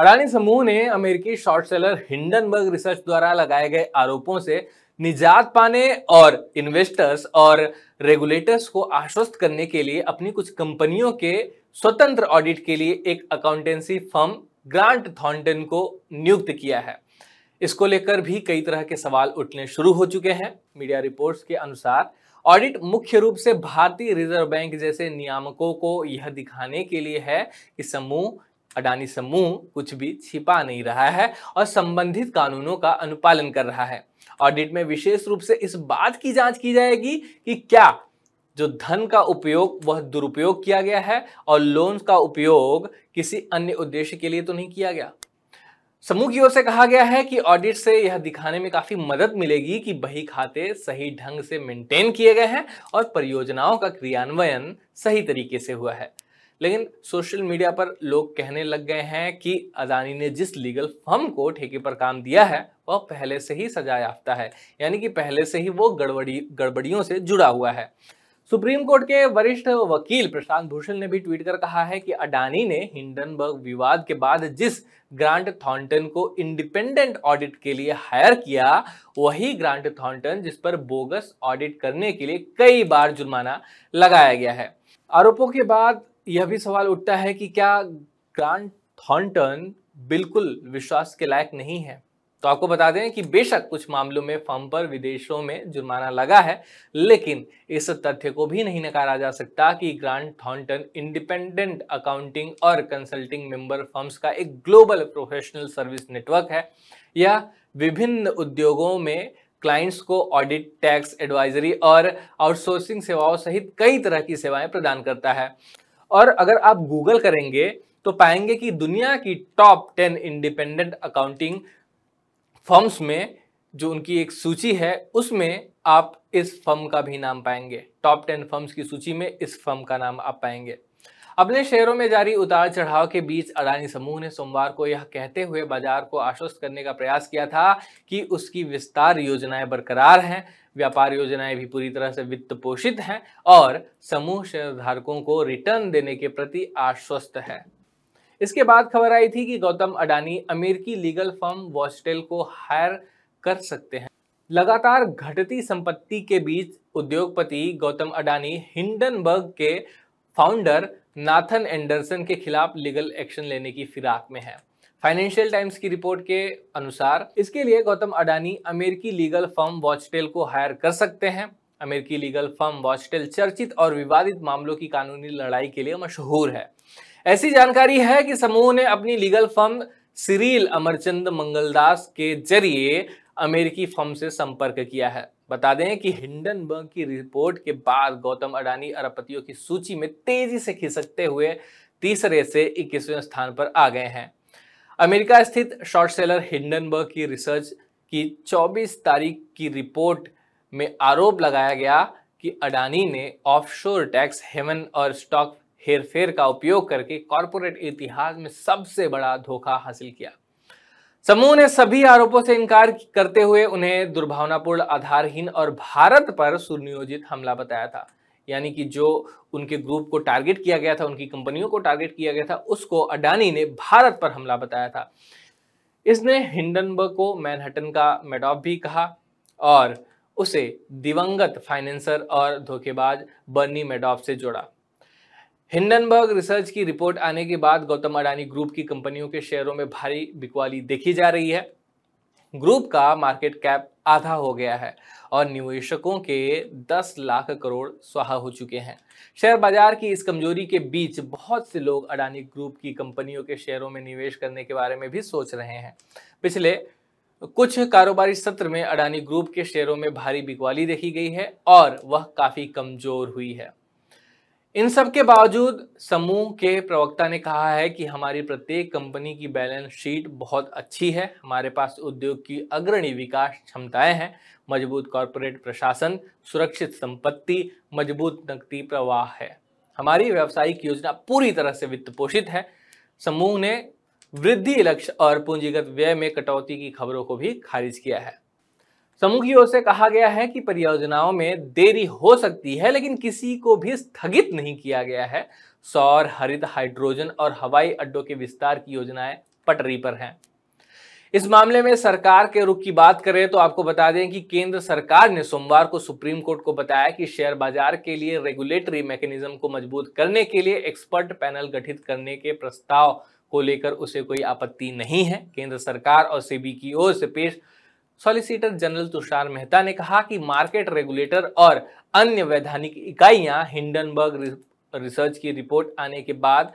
अडानी समूह ने अमेरिकी शॉर्ट सेलर हिंडनबर्ग रिसर्च द्वारा लगाए गए आरोपों से निजात पाने और इन्वेस्टर्स और रेगुलेटर्स को आश्वस्त करने के लिए अपनी कुछ कंपनियों के स्वतंत्र ऑडिट के लिए एक अकाउंटेंसी फर्म ग्रांट थॉन्टन को नियुक्त किया है। इसको लेकर भी कई तरह के सवाल उठने शुरू हो चुके हैं। मीडिया रिपोर्ट्स के अनुसार ऑडिट मुख्य रूप से भारतीय रिज़र्व बैंक जैसे नियामकों को यह दिखाने के लिए है कि समूह अडानी समूह कुछ भी छिपा नहीं रहा है और संबंधित कानूनों का अनुपालन कर रहा है। ऑडिट में विशेष रूप से इस बात की जाँच की जाएगी कि क्या जो धन का उपयोग, वह दुरुपयोग किया गया है और लोन का उपयोग किसी अन्य उद्देश्य के लिए तो नहीं किया गया। समूह की ओर से कहा गया है कि ऑडिट से यह दिखाने में काफ़ी मदद मिलेगी कि बही खाते सही ढंग से मेंटेन किए गए हैं और परियोजनाओं का क्रियान्वयन सही तरीके से हुआ है। लेकिन सोशल मीडिया पर लोग कहने लग गए हैं कि अदानी ने जिस लीगल फर्म को ठेके पर काम दिया है, वह पहले से ही सजा याफ्ता है, यानी कि पहले से ही वो गड़बड़ी, गड़बड़ियों से जुड़ा हुआ है। सुप्रीम कोर्ट के वरिष्ठ वकील प्रशांत भूषण ने भी ट्वीट कर कहा है कि अडानी ने हिंडनबर्ग विवाद के बाद जिस ग्रांट थॉन्टन को इंडिपेंडेंट ऑडिट के लिए हायर किया, वही ग्रांट थॉन्टन जिस पर बोगस ऑडिट करने के लिए कई बार जुर्माना लगाया गया है। आरोपों के बाद यह भी सवाल उठता है कि क्या ग्रांट थॉन्टन बिल्कुल विश्वास के लायक नहीं है? तो आपको बता दें कि बेशक कुछ मामलों में फर्म पर विदेशों में जुर्माना लगा है, लेकिन इस तथ्य को भी नहीं नकारा जा सकता कि ग्रांट थॉन्टन इंडिपेंडेंट अकाउंटिंग और कंसल्टिंग मेंबर फर्म्स का एक ग्लोबल प्रोफेशनल सर्विस नेटवर्क है। यह विभिन्न उद्योगों में क्लाइंट्स को ऑडिट, टैक्स, एडवाइजरी और आउटसोर्सिंग सेवाओं सहित कई तरह की सेवाएँ प्रदान करता है। और अगर आप गूगल करेंगे तो पाएँगे कि दुनिया की top ten independent accounting firms में जो उनकी एक सूची है, उसमें आप इस फर्म का भी नाम पाएँगे। टॉप टेन फर्म्स की सूची में इस फर्म का नाम आप पाएँगे। अपने शेयरों में जारी उतार चढ़ाव के बीच अडानी समूह ने सोमवार को यह कहते हुए बाज़ार को आश्वस्त करने का प्रयास किया था कि उसकी विस्तार योजनाएँ बरकरार हैं, व्यापार योजनाएँ भी पूरी तरह से वित्त पोषित हैं और समूह शेयरधारकों को रिटर्न देने के प्रति आश्वस्त है। इसके बाद खबर आई थी कि गौतम अडानी अमेरिकी लीगल फर्म वॉस्टेल को हायर कर सकते हैं। लगातार घटती संपत्ति के बीच उद्योगपति गौतम अडानी हिंडनबर्ग के फाउंडर नाथन एंडरसन के खिलाफ लीगल एक्शन लेने की फिराक में है। फाइनेंशियल टाइम्स की रिपोर्ट के अनुसार, इसके लिए गौतम अडानी अमेरिकी लीगल फर्म वॉचटेल को हायर कर सकते हैं। अमेरिकी लीगल फर्म वॉचटेल चर्चित और विवादित मामलों की कानूनी लड़ाई के लिए मशहूर है। ऐसी जानकारी है कि समूह ने अपनी लीगल फर्म सिरील अमरचंद मंगलदास के ज़रिए अमेरिकी फर्म से संपर्क किया है। बता दें कि हिंडनबर्ग की रिपोर्ट के बाद गौतम अडानी अरबपतियों की सूची में तेज़ी से खिसकते हुए तीसरे से इक्कीसवें स्थान पर आ गए हैं। अमेरिका स्थित शॉर्ट सेलर हिंडनबर्ग की रिसर्च की 24 तारीख की रिपोर्ट में आरोप लगाया गया कि अडानी ने ऑफशोर टैक्स, हेवन और स्टॉक हेरफेर का उपयोग करके कॉरपोरेट इतिहास में सबसे बड़ा धोखा हासिल किया। समूह ने सभी आरोपों से इनकार करते हुए उन्हें दुर्भावनापूर्ण, आधारहीन और भारत पर सुनियोजित हमला बताया था। यानी कि जो उनके ग्रुप को टारगेट किया गया था, उनकी कंपनियों को टारगेट किया गया था, उसको अडानी ने भारत पर हमला बताया था। इसने हिंडनबर्ग को मैनहटन का मेडॉफ भी कहा और उसे दिवंगत फाइनेंसर और धोखेबाज बर्नी मेडॉफ से जोड़ा। हिंडनबर्ग रिसर्च की रिपोर्ट आने के बाद गौतम अडानी ग्रुप की कंपनियों के शेयरों में भारी बिकवाली देखी जा रही है। ग्रुप का मार्केट कैप आधा हो गया है और निवेशकों के 10 लाख करोड़ स्वाहा हो चुके हैं। शेयर बाज़ार की इस कमज़ोरी के बीच बहुत से लोग अडानी ग्रुप की कंपनियों के शेयरों में निवेश करने के बारे में भी सोच रहे हैं। पिछले कुछ कारोबारी सत्र में अडानी ग्रुप के शेयरों में भारी बिकवाली देखी गई है और वह काफ़ी कमज़ोर हुई है। इन सब के बावजूद समूह के प्रवक्ता ने कहा है कि हमारी प्रत्येक कंपनी की बैलेंस शीट बहुत अच्छी है। हमारे पास उद्योग की अग्रणी विकास क्षमताएँ हैं। मज़बूत कॉरपोरेट प्रशासन, सुरक्षित संपत्ति, मज़बूत नकदी प्रवाह है। हमारी व्यावसायिक योजना पूरी तरह से वित्त पोषित है। समूह ने वृद्धि लक्ष्य और पूंजीगत व्यय में कटौती की खबरों को भी खारिज किया है। समूह की ओर से कहा गया है कि परियोजनाओं में देरी हो सकती है, लेकिन किसी को भी स्थगित नहीं किया गया है। सौर, हरित, हाइड्रोजन और हवाई अड्डों के विस्तार की योजनाएँ पटरी पर हैं। इस मामले में सरकार के रुख की बात करें तो आपको बता दें कि केंद्र सरकार ने सोमवार को सुप्रीम कोर्ट को बताया कि शेयर बाज़ार के लिए रेगुलेटरी मैकेनिज्म को मज़बूत करने के लिए एक्सपर्ट पैनल गठित करने के प्रस्ताव को लेकर उसे कोई आपत्ति नहीं है। केंद्र सरकार और सेबी की ओर से पेश सॉलिसिटर जनरल तुषार मेहता ने कहा कि मार्केट रेगुलेटर और अन्य वैधानिक इकाइयाँ हिंडनबर्ग रिसर्च की रिपोर्ट आने के बाद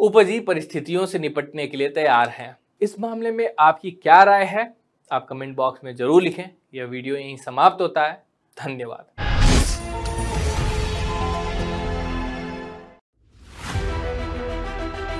उपजी परिस्थितियों से निपटने के लिए तैयार हैं। इस मामले में आपकी क्या राय है? आप कमेंट बॉक्स में ज़रूर लिखें। यह वीडियो यहीं समाप्त होता है। धन्यवाद।